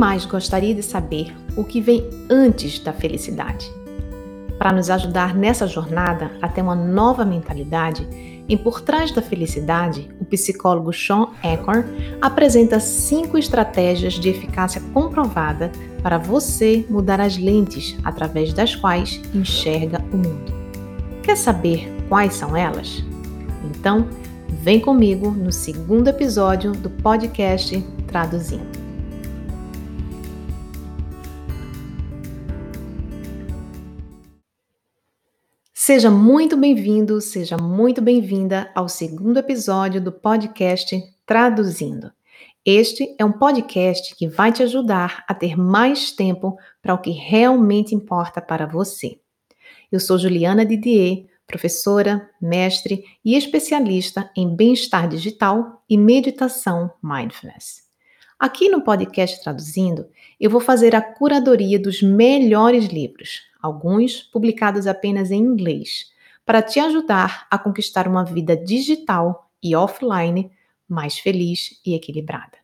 mais gostaria de saber o que vem antes da felicidade? Para nos ajudar nessa jornada a ter uma nova mentalidade, em Por Trás da Felicidade, o psicólogo Sean Eckhart apresenta cinco estratégias de eficácia comprovada para você mudar as lentes através das quais enxerga o mundo. Quer saber quais são elas? Então, vem comigo no segundo episódio do podcast Traduzindo. Seja muito bem-vindo, seja muito bem-vinda ao segundo episódio do podcast Traduzindo. Este é um podcast que vai te ajudar a ter mais tempo para o que realmente importa para você. Eu sou Juliana Didier, professora, mestre e especialista em bem-estar digital e meditação mindfulness. Aqui no podcast Traduzindo, eu vou fazer a curadoria dos melhores livros, alguns publicados apenas em inglês, para te ajudar a conquistar uma vida digital e offline mais feliz e equilibrada.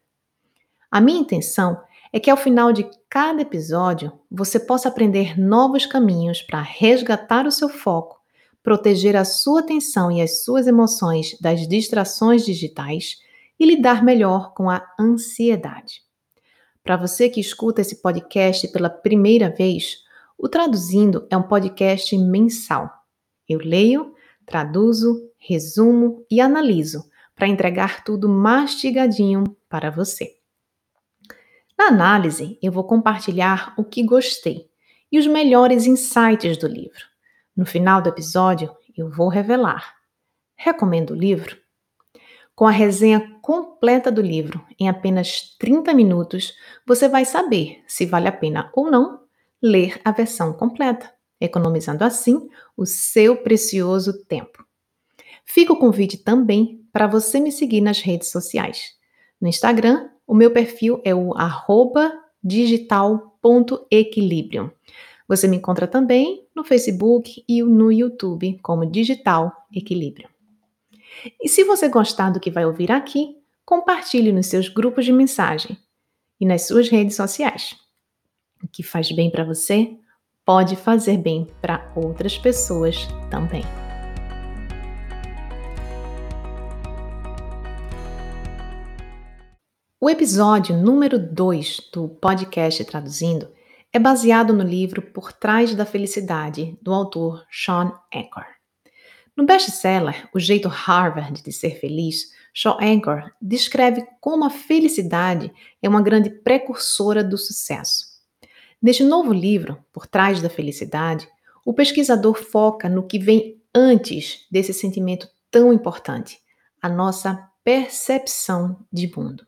A minha intenção é que ao final de cada episódio você possa aprender novos caminhos para resgatar o seu foco, proteger a sua atenção e as suas emoções das distrações digitais e lidar melhor com a ansiedade. Para você que escuta esse podcast pela primeira vez, o Traduzindo é um podcast mensal. Eu leio, traduzo, resumo e analiso para entregar tudo mastigadinho para você. Na análise, eu vou compartilhar o que gostei e os melhores insights do livro. No final do episódio, eu vou revelar. Recomendo o livro? Com a resenha completa do livro em apenas 30 minutos, você vai saber se vale a pena ou não ler a versão completa, economizando assim o seu precioso tempo. Fica o convite também para você me seguir nas redes sociais. No Instagram, o meu perfil é o digital.equilibrium. Você me encontra também no Facebook e no YouTube como Digital Equilíbrio. E se você gostar do que vai ouvir aqui, compartilhe nos seus grupos de mensagem e nas suas redes sociais. O que faz bem para você pode fazer bem para outras pessoas também. O episódio número 2 do podcast Traduzindo é baseado no livro Por Trás da Felicidade, do autor Sean Eckhart. No best-seller O Jeito Harvard de Ser Feliz, Sean Eckhart descreve como a felicidade é uma grande precursora do sucesso. Neste novo livro, Por Trás da Felicidade, o pesquisador foca no que vem antes desse sentimento tão importante, a nossa percepção de mundo.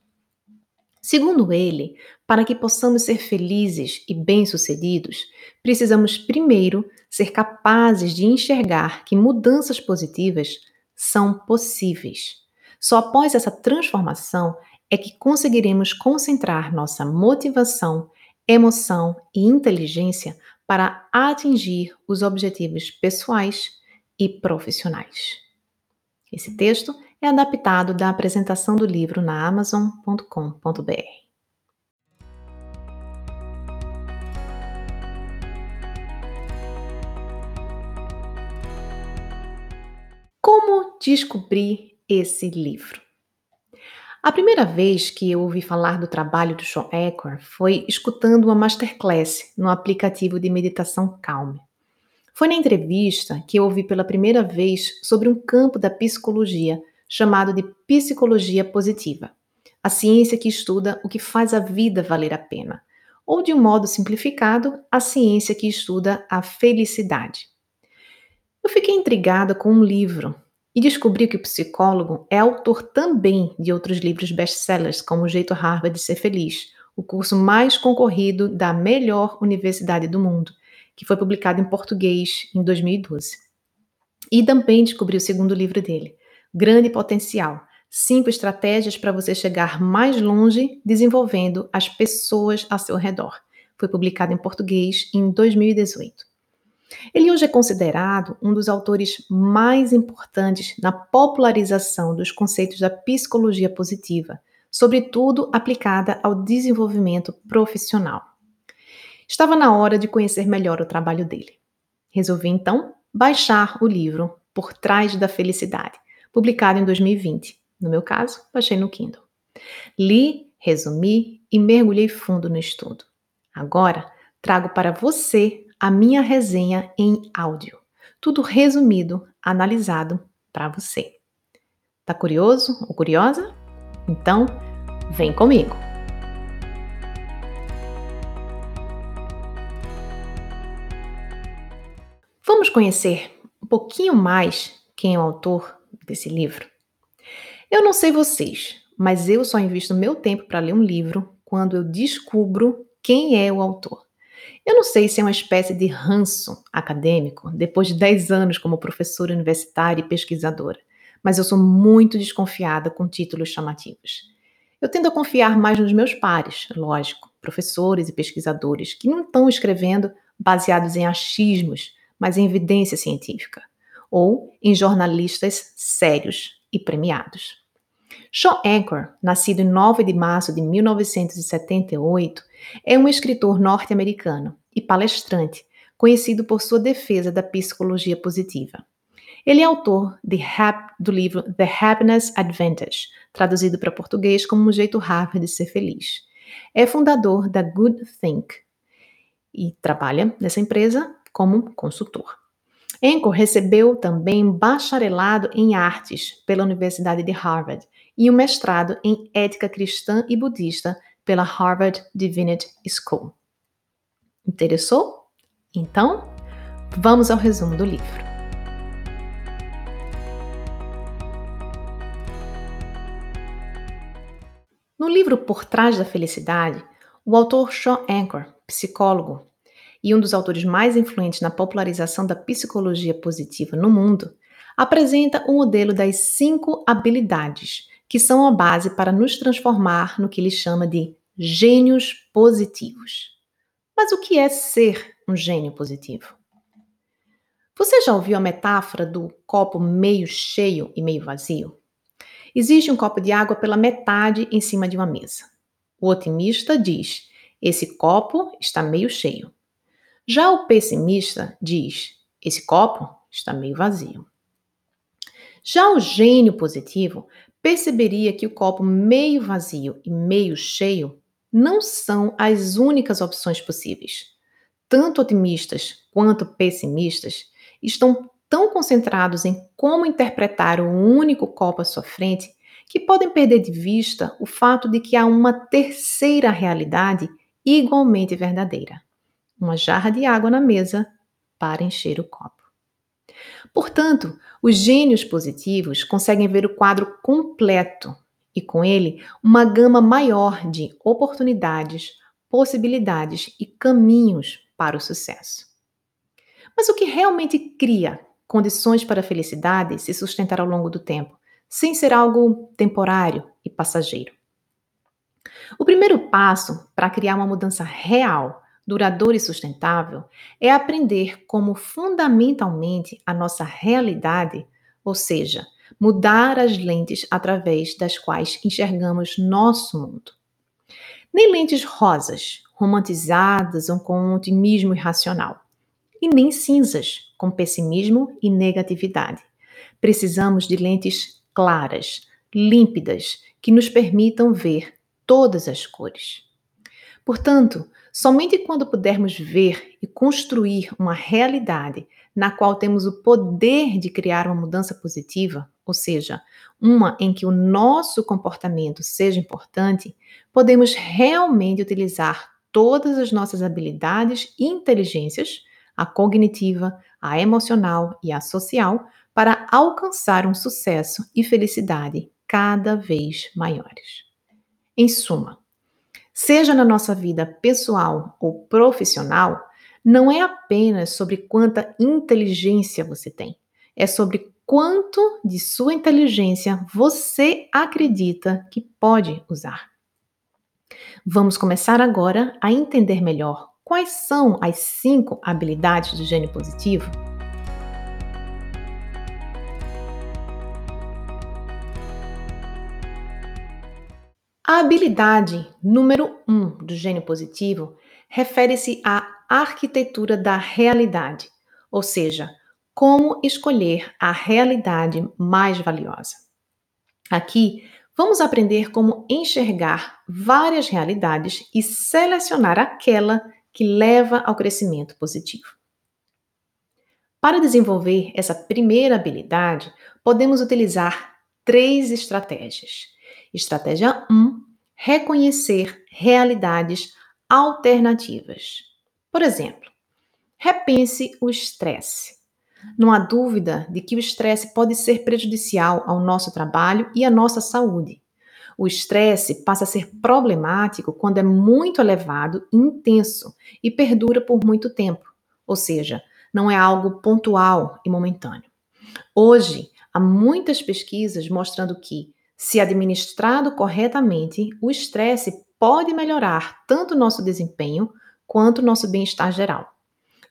Segundo ele, para que possamos ser felizes e bem-sucedidos, precisamos primeiro ser capazes de enxergar que mudanças positivas são possíveis. Só após essa transformação é que conseguiremos concentrar nossa motivação emoção e inteligência para atingir os objetivos pessoais e profissionais. Esse texto é adaptado da apresentação do livro na amazon.com.br. Como descobrir esse livro? A primeira vez que eu ouvi falar do trabalho do Sean Eckhart foi escutando uma masterclass no aplicativo de meditação Calm. Foi na entrevista que eu ouvi pela primeira vez sobre um campo da psicologia chamado de psicologia positiva, a ciência que estuda o que faz a vida valer a pena, ou de um modo simplificado, a ciência que estuda a felicidade. Eu fiquei intrigada com um livro e descobri que o psicólogo é autor também de outros livros best-sellers, como O Jeito Harvard de Ser Feliz, o curso mais concorrido da melhor universidade do mundo, que foi publicado em português em 2012. E também descobri o segundo livro dele, Grande Potencial: Cinco estratégias para você chegar mais longe desenvolvendo as pessoas ao seu redor. Foi publicado em português em 2018. Ele hoje é considerado um dos autores mais importantes na popularização dos conceitos da psicologia positiva, sobretudo aplicada ao desenvolvimento profissional. Estava na hora de conhecer melhor o trabalho dele. Resolvi então baixar o livro Por Trás da Felicidade, publicado em 2020. No meu caso, baixei no Kindle. Li, resumi e mergulhei fundo no estudo. Agora, trago para você a minha resenha em áudio. Tudo resumido, analisado para você. Tá curioso ou curiosa? Então, vem comigo. Vamos conhecer um pouquinho mais quem é o autor desse livro? Eu não sei vocês, mas eu só invisto meu tempo para ler um livro quando eu descubro quem é o autor. Eu não sei se é uma espécie de ranço acadêmico, depois de 10 anos como professora universitária e pesquisadora, mas eu sou muito desconfiada com títulos chamativos. Eu tendo a confiar mais nos meus pares, lógico, professores e pesquisadores, que não estão escrevendo baseados em achismos, mas em evidência científica, ou em jornalistas sérios e premiados. Shaw Anchor, nascido em 9 de março de 1978, é um escritor norte-americano e palestrante, conhecido por sua defesa da psicologia positiva. Ele é autor do livro The Happiness Advantage, traduzido para português como um jeito rápido de ser feliz. É fundador da Good Think e trabalha nessa empresa como consultor. Anchor recebeu também bacharelado em artes pela Universidade de Harvard e um mestrado em ética cristã e budista pela Harvard Divinity School. Interessou? Então, vamos ao resumo do livro. No livro Por Trás da Felicidade, o autor Shaw Anchor, psicólogo e um dos autores mais influentes na popularização da psicologia positiva no mundo, apresenta o um modelo das cinco habilidades que são a base para nos transformar no que ele chama de gênios positivos. Mas o que é ser um gênio positivo? Você já ouviu a metáfora do copo meio cheio e meio vazio? Existe um copo de água pela metade em cima de uma mesa. O otimista diz: esse copo está meio cheio. Já o pessimista diz: esse copo está meio vazio. Já o gênio positivo perceberia que o copo meio vazio e meio cheio não são as únicas opções possíveis. Tanto otimistas quanto pessimistas estão tão concentrados em como interpretar o único copo à sua frente que podem perder de vista o fato de que há uma terceira realidade igualmente verdadeira: uma jarra de água na mesa para encher o copo. Portanto, os gênios positivos conseguem ver o quadro completo e, com ele, uma gama maior de oportunidades, possibilidades e caminhos para o sucesso. Mas o que realmente cria condições para a felicidade se sustentar ao longo do tempo, sem ser algo temporário e passageiro? O primeiro passo para criar uma mudança real duradoura e sustentável é aprender como fundamentalmente a nossa realidade, ou seja, mudar as lentes através das quais enxergamos nosso mundo. Nem lentes rosas, romantizadas ou com um otimismo irracional, e nem cinzas, com pessimismo e negatividade. Precisamos de lentes claras, límpidas, que nos permitam ver todas as cores. Portanto, Somente quando pudermos ver e construir uma realidade na qual temos o poder de criar uma mudança positiva, ou seja, uma em que o nosso comportamento seja importante, podemos realmente utilizar todas as nossas habilidades e inteligências, a cognitiva, a emocional e a social, para alcançar um sucesso e felicidade cada vez maiores. Em suma, seja na nossa vida pessoal ou profissional, não é apenas sobre quanta inteligência você tem, é sobre quanto de sua inteligência você acredita que pode usar. Vamos começar agora a entender melhor quais são as cinco habilidades do gênio positivo A habilidade número um do gênio positivo refere-se à arquitetura da realidade, ou seja, como escolher a realidade mais valiosa. Aqui, vamos aprender como enxergar várias realidades e selecionar aquela que leva ao crescimento positivo. Para desenvolver essa primeira habilidade, podemos utilizar três estratégias. Estratégia 1: reconhecer realidades alternativas. Por exemplo, repense o estresse. Não há dúvida de que o estresse pode ser prejudicial ao nosso trabalho e à nossa saúde. O estresse passa a ser problemático quando é muito elevado e intenso e perdura por muito tempo, ou seja, não é algo pontual e momentâneo. Hoje, há muitas pesquisas mostrando que, se administrado corretamente, o estresse pode melhorar tanto nosso desempenho quanto nosso bem-estar geral.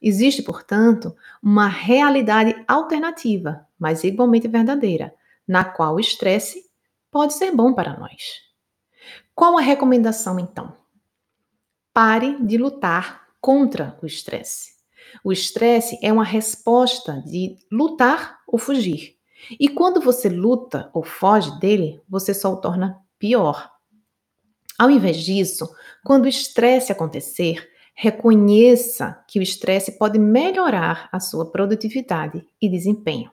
Existe, portanto, uma realidade alternativa, mas igualmente verdadeira, na qual o estresse pode ser bom para nós. Qual a recomendação, então? Pare de lutar contra o estresse. O estresse é uma resposta de lutar ou fugir. E quando você luta ou foge dele, você só o torna pior. Ao invés disso, quando o estresse acontecer, reconheça que o estresse pode melhorar a sua produtividade e desempenho.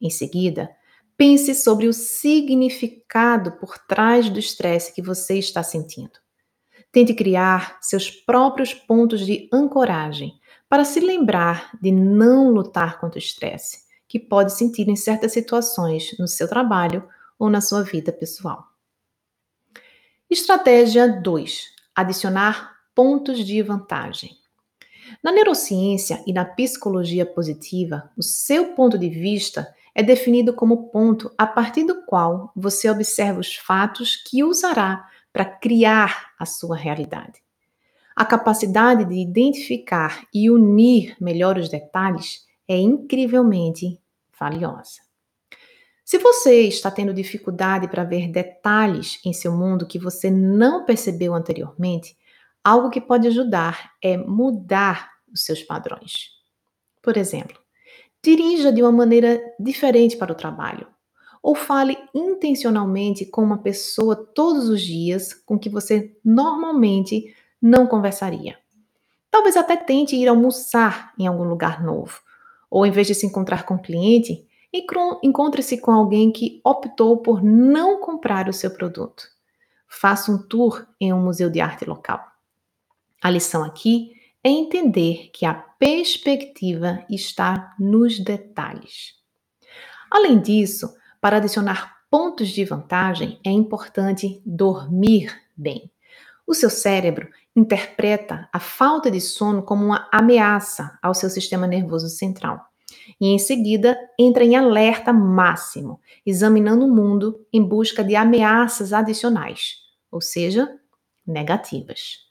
Em seguida, pense sobre o significado por trás do estresse que você está sentindo. Tente criar seus próprios pontos de ancoragem para se lembrar de não lutar contra o estresse que pode sentir em certas situações no seu trabalho ou na sua vida pessoal. Estratégia 2: adicionar pontos de vantagem. Na neurociência e na psicologia positiva, o seu ponto de vista é definido como ponto a partir do qual você observa os fatos que usará para criar a sua realidade. A capacidade de identificar e unir melhor os detalhes é incrivelmente valiosa. Se você está tendo dificuldade para ver detalhes em seu mundo que você não percebeu anteriormente, algo que pode ajudar é mudar os seus padrões. Por exemplo, dirija de uma maneira diferente para o trabalho, ou fale intencionalmente com uma pessoa todos os dias com que você normalmente não conversaria. Talvez até tente ir almoçar em algum lugar novo, ou em vez de se encontrar com um cliente, encontre-se com alguém que optou por não comprar o seu produto. Faça um tour em um museu de arte local. A lição aqui é entender que a perspectiva está nos detalhes. Além disso, para adicionar pontos de vantagem, é importante dormir bem. O seu cérebro interpreta a falta de sono como uma ameaça ao seu sistema nervoso central e em seguida entra em alerta máximo, examinando o mundo em busca de ameaças adicionais, ou seja, negativas.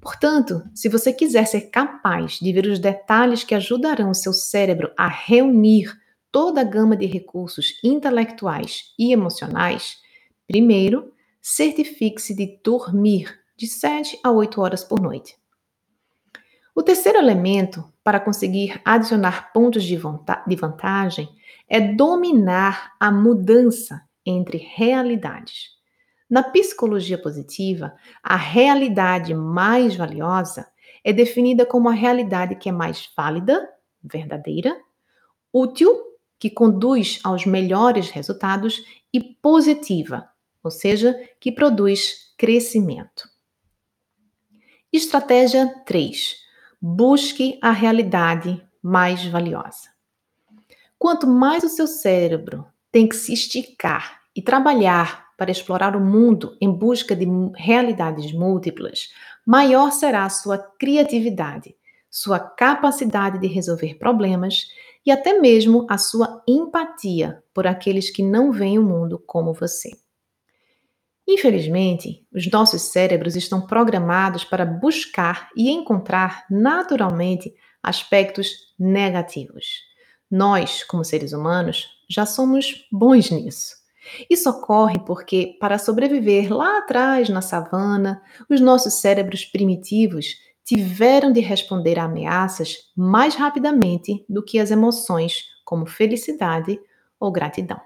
Portanto, se você quiser ser capaz de ver os detalhes que ajudarão o seu cérebro a reunir toda a gama de recursos intelectuais e emocionais, primeiro, certifique-se de dormir de 7 a 8 horas por noite. O terceiro elemento para conseguir adicionar pontos de, de vantagem é dominar a mudança entre realidades. Na psicologia positiva, a realidade mais valiosa é definida como a realidade que é mais válida, verdadeira, útil, que conduz aos melhores resultados e positiva, ou seja, que produz crescimento. Estratégia 3 Busque a realidade mais valiosa. Quanto mais o seu cérebro tem que se esticar e trabalhar para explorar o mundo em busca de realidades múltiplas, maior será a sua criatividade, sua capacidade de resolver problemas e até mesmo a sua empatia por aqueles que não veem o mundo como você. Infelizmente, os nossos cérebros estão programados para buscar e encontrar naturalmente aspectos negativos. Nós, como seres humanos, já somos bons nisso. Isso ocorre porque, para sobreviver lá atrás na savana, os nossos cérebros primitivos tiveram de responder a ameaças mais rapidamente do que as emoções como felicidade ou gratidão.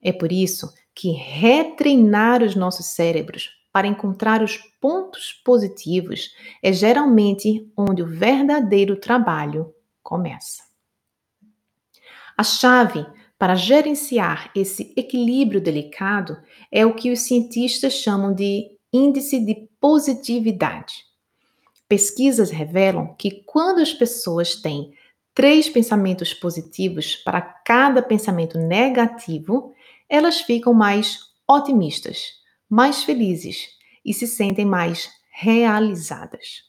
É por isso que retreinar os nossos cérebros para encontrar os pontos positivos é geralmente onde o verdadeiro trabalho começa. A chave para gerenciar esse equilíbrio delicado é o que os cientistas chamam de índice de positividade. Pesquisas revelam que quando as pessoas têm três pensamentos positivos para cada pensamento negativo, elas ficam mais otimistas, mais felizes e se sentem mais realizadas.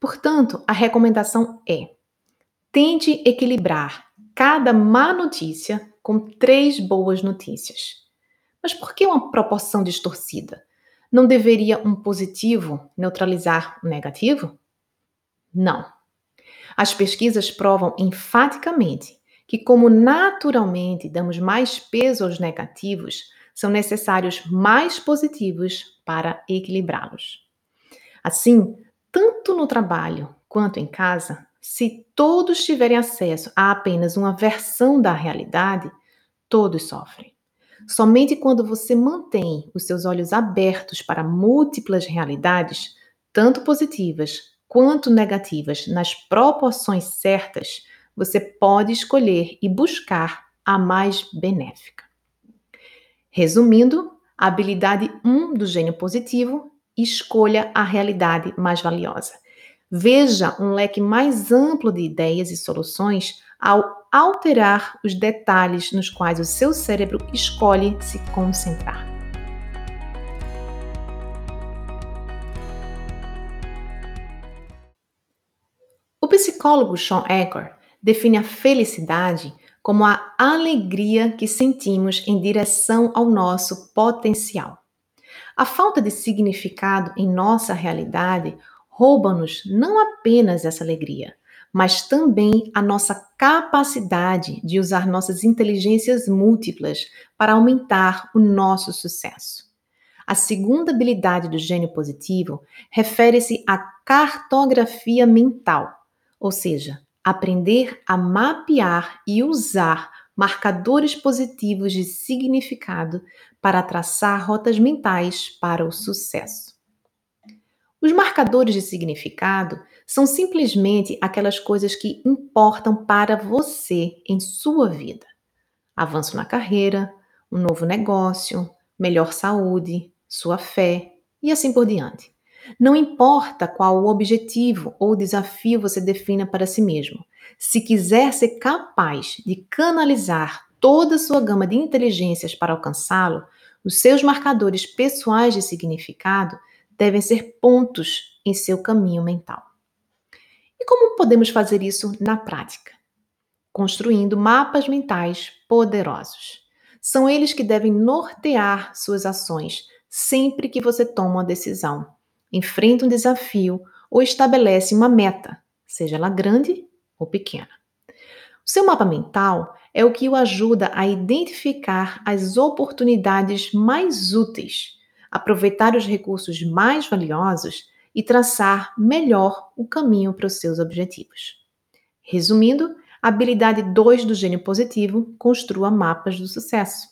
Portanto, a recomendação é: tente equilibrar cada má notícia com três boas notícias. Mas por que uma proporção distorcida? Não deveria um positivo neutralizar o negativo? Não. As pesquisas provam enfaticamente que, como naturalmente damos mais peso aos negativos, são necessários mais positivos para equilibrá-los. Assim, tanto no trabalho quanto em casa, se todos tiverem acesso a apenas uma versão da realidade, todos sofrem. Somente quando você mantém os seus olhos abertos para múltiplas realidades, tanto positivas quanto negativas, nas proporções certas, você pode escolher e buscar a mais benéfica. Resumindo, a habilidade 1 do gênio positivo, escolha a realidade mais valiosa. Veja um leque mais amplo de ideias e soluções ao alterar os detalhes nos quais o seu cérebro escolhe se concentrar. O psicólogo Sean Eckhart define a felicidade como a alegria que sentimos em direção ao nosso potencial. A falta de significado em nossa realidade rouba-nos não apenas essa alegria, mas também a nossa capacidade de usar nossas inteligências múltiplas para aumentar o nosso sucesso. A segunda habilidade do gênio positivo refere-se à cartografia mental, ou seja, aprender a mapear e usar marcadores positivos de significado para traçar rotas mentais para o sucesso. Os marcadores de significado são simplesmente aquelas coisas que importam para você em sua vida. Avanço na carreira, um novo negócio, melhor saúde, sua fé e assim por diante. Não importa qual o objetivo ou desafio você defina para si mesmo, se quiser ser capaz de canalizar toda a sua gama de inteligências para alcançá-lo, os seus marcadores pessoais de significado devem ser pontos em seu caminho mental. E como podemos fazer isso na prática? Construindo mapas mentais poderosos. São eles que devem nortear suas ações sempre que você toma uma decisão, enfrenta um desafio ou estabelece uma meta, seja ela grande ou pequena. O seu mapa mental é o que o ajuda a identificar as oportunidades mais úteis aproveitar os recursos mais valiosos e traçar melhor o caminho para os seus objetivos. Resumindo, a habilidade 2 do gênio positivo construa mapas do sucesso.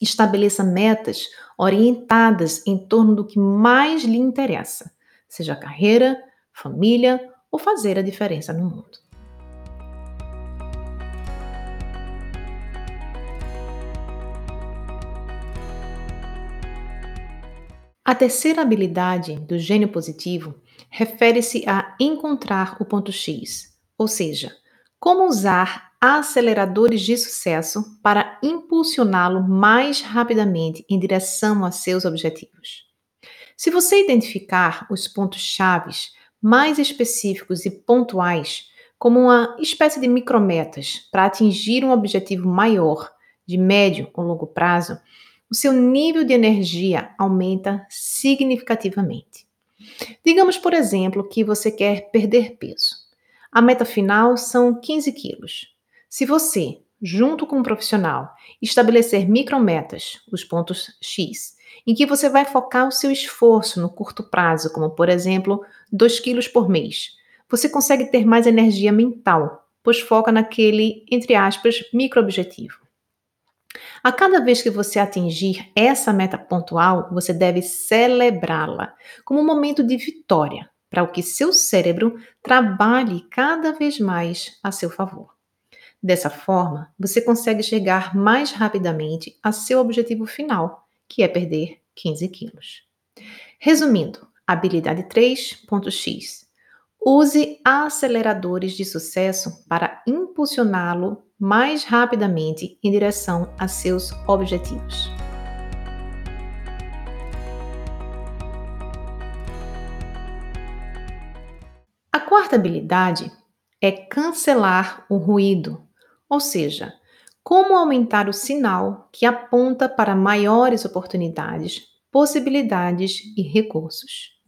Estabeleça metas orientadas em torno do que mais lhe interessa, seja carreira, família ou fazer a diferença no mundo. A terceira habilidade do gênio positivo refere-se a encontrar o ponto X, ou seja, como usar aceleradores de sucesso para impulsioná-lo mais rapidamente em direção a seus objetivos. Se você identificar os pontos chaves mais específicos e pontuais, como uma espécie de micrometas para atingir um objetivo maior de médio ou longo prazo, o seu nível de energia aumenta significativamente. Digamos, por exemplo, que você quer perder peso. A meta final são 15 quilos. Se você, junto com um profissional, estabelecer micrometas, os pontos X, em que você vai focar o seu esforço no curto prazo, como por exemplo, 2 quilos por mês. Você consegue ter mais energia mental, pois foca naquele, entre aspas, microobjetivo. A cada vez que você atingir essa meta pontual, você deve celebrá-la como um momento de vitória, para que seu cérebro trabalhe cada vez mais a seu favor. Dessa forma, você consegue chegar mais rapidamente a seu objetivo final, que é perder 15 quilos. Resumindo, habilidade 3.x. Use aceleradores de sucesso para impulsioná-lo mais rapidamente em direção a seus objetivos. A quarta habilidade é cancelar o ruído, ou seja, como aumentar o sinal que aponta para maiores oportunidades, possibilidades e recursos.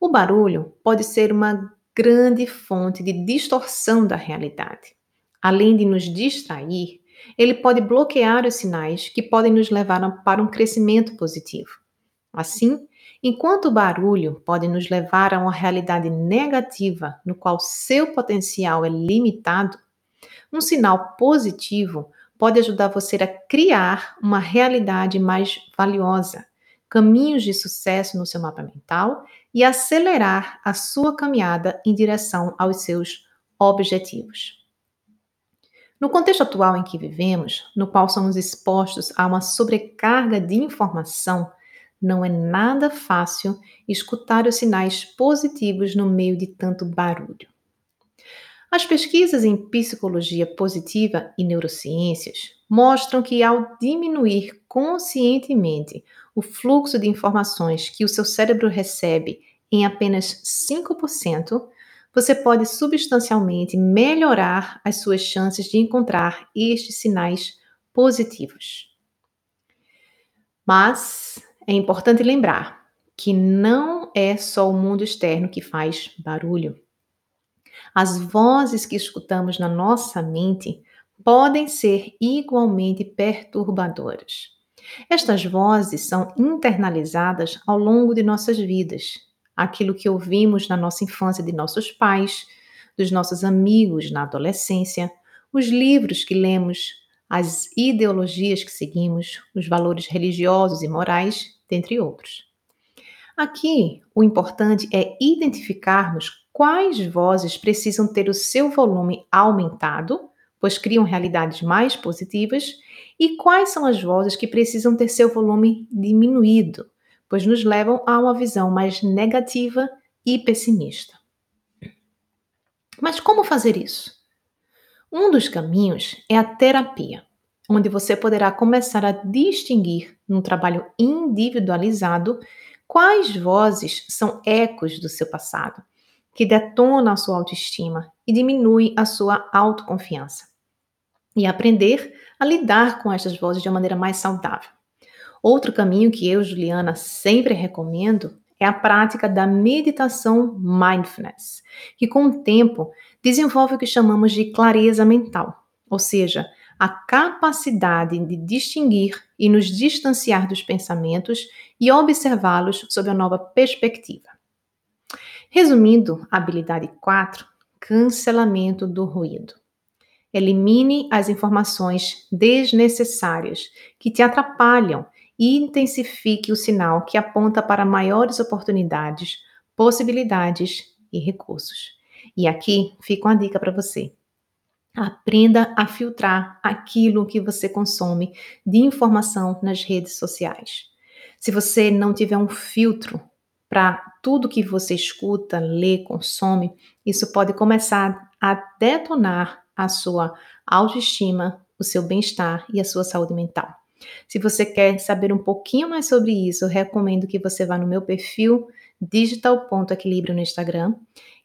O barulho pode ser uma grande fonte de distorção da realidade. Além de nos distrair, ele pode bloquear os sinais que podem nos levar para um crescimento positivo. Assim, enquanto o barulho pode nos levar a uma realidade negativa no qual seu potencial é limitado, um sinal positivo pode ajudar você a criar uma realidade mais valiosa, caminhos de sucesso no seu mapa mental e acelerar a sua caminhada em direção aos seus objetivos. No contexto atual em que vivemos, no qual somos expostos a uma sobrecarga de informação, não é nada fácil escutar os sinais positivos no meio de tanto barulho. As pesquisas em psicologia positiva e neurociências mostram que, ao diminuir conscientemente o fluxo de informações que o seu cérebro recebe em apenas 5%, você pode substancialmente melhorar as suas chances de encontrar estes sinais positivos. Mas é importante lembrar que não é só o mundo externo que faz barulho. As vozes que escutamos na nossa mente podem ser igualmente perturbadoras. Estas vozes são internalizadas ao longo de nossas vidas. Aquilo que ouvimos na nossa infância de nossos pais, dos nossos amigos na adolescência, os livros que lemos, as ideologias que seguimos, os valores religiosos e morais, dentre outros. Aqui, o importante é identificarmos quais vozes precisam ter o seu volume aumentado, pois criam realidades mais positivas, e quais são as vozes que precisam ter seu volume diminuído, pois nos levam a uma visão mais negativa e pessimista. Mas como fazer isso? Um dos caminhos é a terapia, onde você poderá começar a distinguir, num trabalho individualizado, quais vozes são ecos do seu passado que detona a sua autoestima e diminui a sua autoconfiança. E aprender a lidar com estas vozes de uma maneira mais saudável. Outro caminho que eu, Juliana, sempre recomendo é a prática da meditação mindfulness, que com o tempo desenvolve o que chamamos de clareza mental, ou seja, a capacidade de distinguir e nos distanciar dos pensamentos e observá-los sob uma nova perspectiva. Resumindo, habilidade 4, cancelamento do ruído. Elimine as informações desnecessárias que te atrapalham e intensifique o sinal que aponta para maiores oportunidades, possibilidades e recursos. E aqui fica uma dica para você. Aprenda a filtrar aquilo que você consome de informação nas redes sociais. Se você não tiver um filtro para tudo que você escuta, lê, consome, isso pode começar a detonar a sua autoestima, o seu bem-estar e a sua saúde mental. Se você quer saber um pouquinho mais sobre isso, recomendo que você vá no meu perfil digital.equilíbrio no Instagram,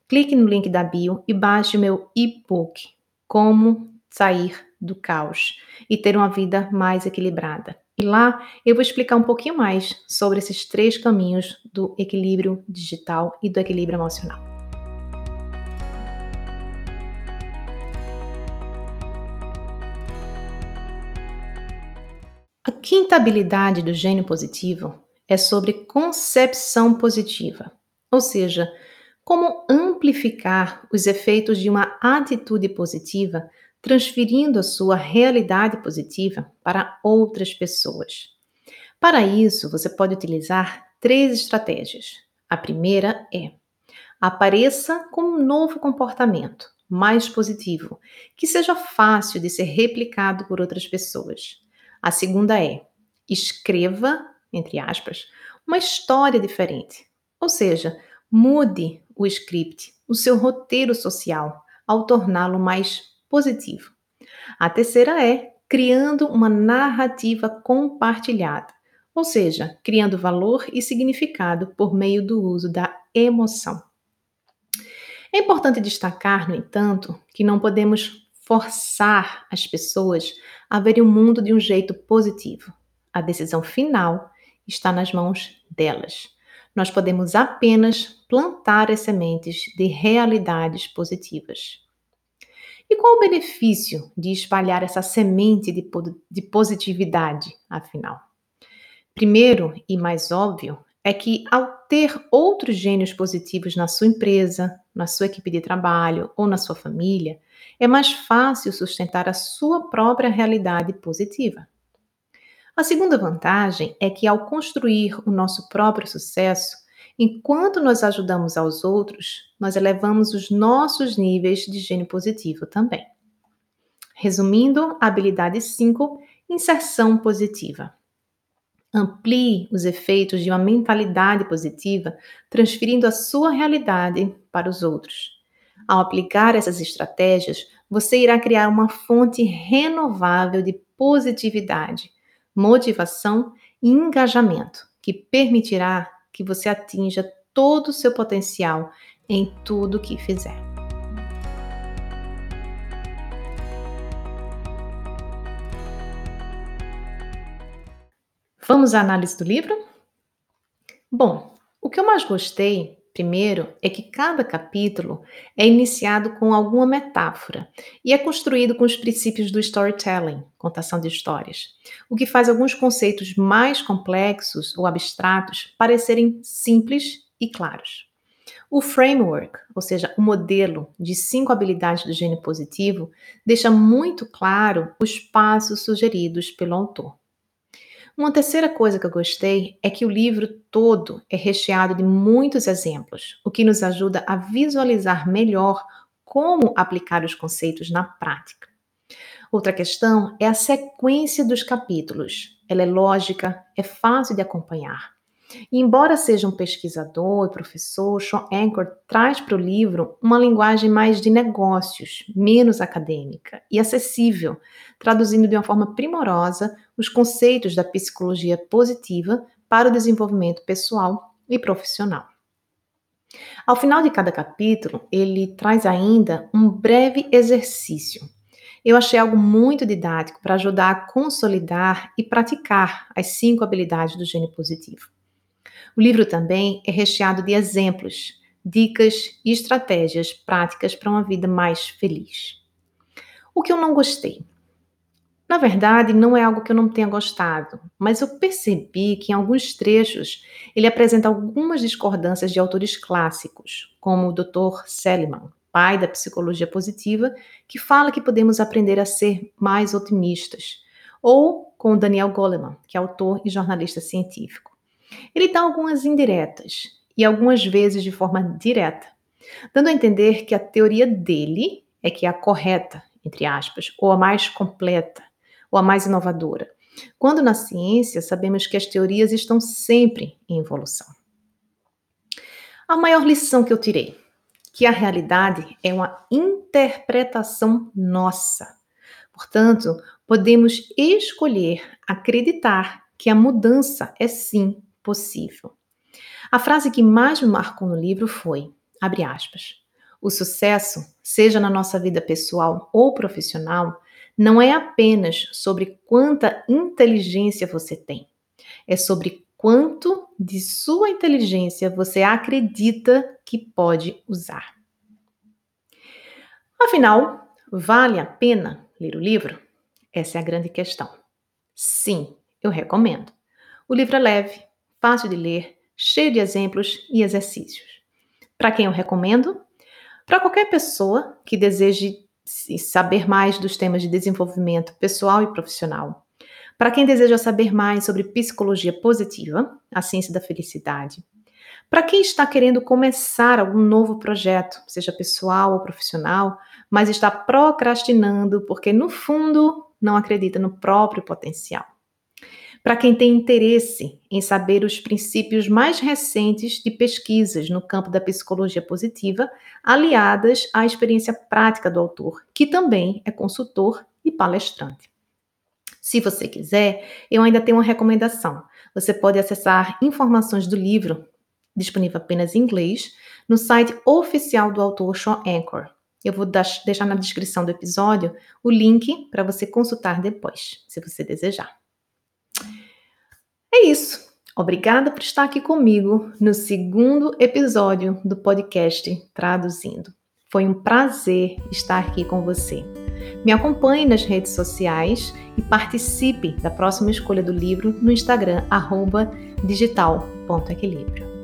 clique no link da bio e baixe o meu e-book Como Sair do Caos e Ter uma Vida Mais Equilibrada. E lá eu vou explicar um pouquinho mais sobre esses três caminhos do equilíbrio digital e do equilíbrio emocional. A quinta habilidade do gênio positivo é sobre concepção positiva, ou seja, como amplificar os efeitos de uma atitude positiva, transferindo a sua realidade positiva para outras pessoas. Para isso, você pode utilizar três estratégias. A primeira é: apareça com um novo comportamento mais positivo, que seja fácil de ser replicado por outras pessoas. A segunda é: escreva, entre aspas, uma história diferente. Ou seja, mude o script, o seu roteiro social, ao torná-lo mais positivo. A terceira é criando uma narrativa compartilhada, ou seja, criando valor e significado por meio do uso da emoção. É importante destacar, no entanto, que não podemos forçar as pessoas a verem o mundo de um jeito positivo. A decisão final está nas mãos delas. Nós podemos apenas plantar as sementes de realidades positivas. E qual o benefício de espalhar essa semente de, de positividade, afinal? Primeiro e mais óbvio é que, ao ter outros gênios positivos na sua empresa, na sua equipe de trabalho ou na sua família, é mais fácil sustentar a sua própria realidade positiva. A segunda vantagem é que, ao construir o nosso próprio sucesso, enquanto nós ajudamos aos outros, nós elevamos os nossos níveis de gênio positivo também. Resumindo, habilidade 5, inserção positiva. Amplie os efeitos de uma mentalidade positiva, transferindo a sua realidade para os outros. Ao aplicar essas estratégias, você irá criar uma fonte renovável de positividade, motivação e engajamento, que permitirá que você atinja todo o seu potencial em tudo que fizer. Vamos à análise do livro? Bom, o que eu mais gostei, primeiro, é que cada capítulo é iniciado com alguma metáfora e é construído com os princípios do storytelling, contação de histórias, o que faz alguns conceitos mais complexos ou abstratos parecerem simples e claros. O framework, ou seja, o modelo de cinco habilidades do gênio positivo, deixa muito claro os passos sugeridos pelo autor. Uma terceira coisa que eu gostei é que o livro todo é recheado de muitos exemplos, o que nos ajuda a visualizar melhor como aplicar os conceitos na prática. Outra questão é a sequência dos capítulos. Ela é lógica, é fácil de acompanhar. E embora seja um pesquisador e professor, Sean Anchor traz para o livro uma linguagem mais de negócios, menos acadêmica e acessível, traduzindo de uma forma primorosa os conceitos da psicologia positiva para o desenvolvimento pessoal e profissional. Ao final de cada capítulo, ele traz ainda um breve exercício. Eu achei algo muito didático para ajudar a consolidar e praticar as cinco habilidades do gênio positivo. O livro também é recheado de exemplos, dicas e estratégias práticas para uma vida mais feliz. O que eu não gostei? Na verdade, não é algo que eu não tenha gostado, mas eu percebi que em alguns trechos ele apresenta algumas discordâncias de autores clássicos, como o Dr. Seligman, pai da psicologia positiva, que fala que podemos aprender a ser mais otimistas, ou com Daniel Goleman, que é autor e jornalista científico. Ele dá algumas indiretas e algumas vezes de forma direta, dando a entender que a teoria dele é que é a correta, entre aspas, ou a mais completa, ou a mais inovadora. Quando na ciência sabemos que as teorias estão sempre em evolução. A maior lição que eu tirei, que a realidade é uma interpretação nossa. Portanto, podemos escolher acreditar que a mudança é sim possível. A frase que mais me marcou no livro foi, abre aspas, o sucesso, seja na nossa vida pessoal ou profissional, não é apenas sobre quanta inteligência você tem, é sobre quanto de sua inteligência você acredita que pode usar. Afinal, vale a pena ler o livro? Essa é a grande questão. Sim, eu recomendo. O livro é leve, fácil de ler, cheio de exemplos e exercícios. Para quem eu recomendo? Para qualquer pessoa que deseje saber mais dos temas de desenvolvimento pessoal e profissional. Para quem deseja saber mais sobre psicologia positiva, a ciência da felicidade. Para quem está querendo começar algum novo projeto, seja pessoal ou profissional, mas está procrastinando porque, no fundo, não acredita no próprio potencial. Para quem tem interesse em saber os princípios mais recentes de pesquisas no campo da psicologia positiva, aliadas à experiência prática do autor, que também é consultor e palestrante. Se você quiser, eu ainda tenho uma recomendação. Você pode acessar informações do livro, disponível apenas em inglês, no site oficial do autor Sean Anchor. Eu vou deixar na descrição do episódio o link para você consultar depois, se você desejar. É isso. Obrigada por estar aqui comigo no segundo episódio do podcast Traduzindo. Foi um prazer estar aqui com você. Me acompanhe nas redes sociais e participe da próxima escolha do livro no Instagram, digital.equilíbrio.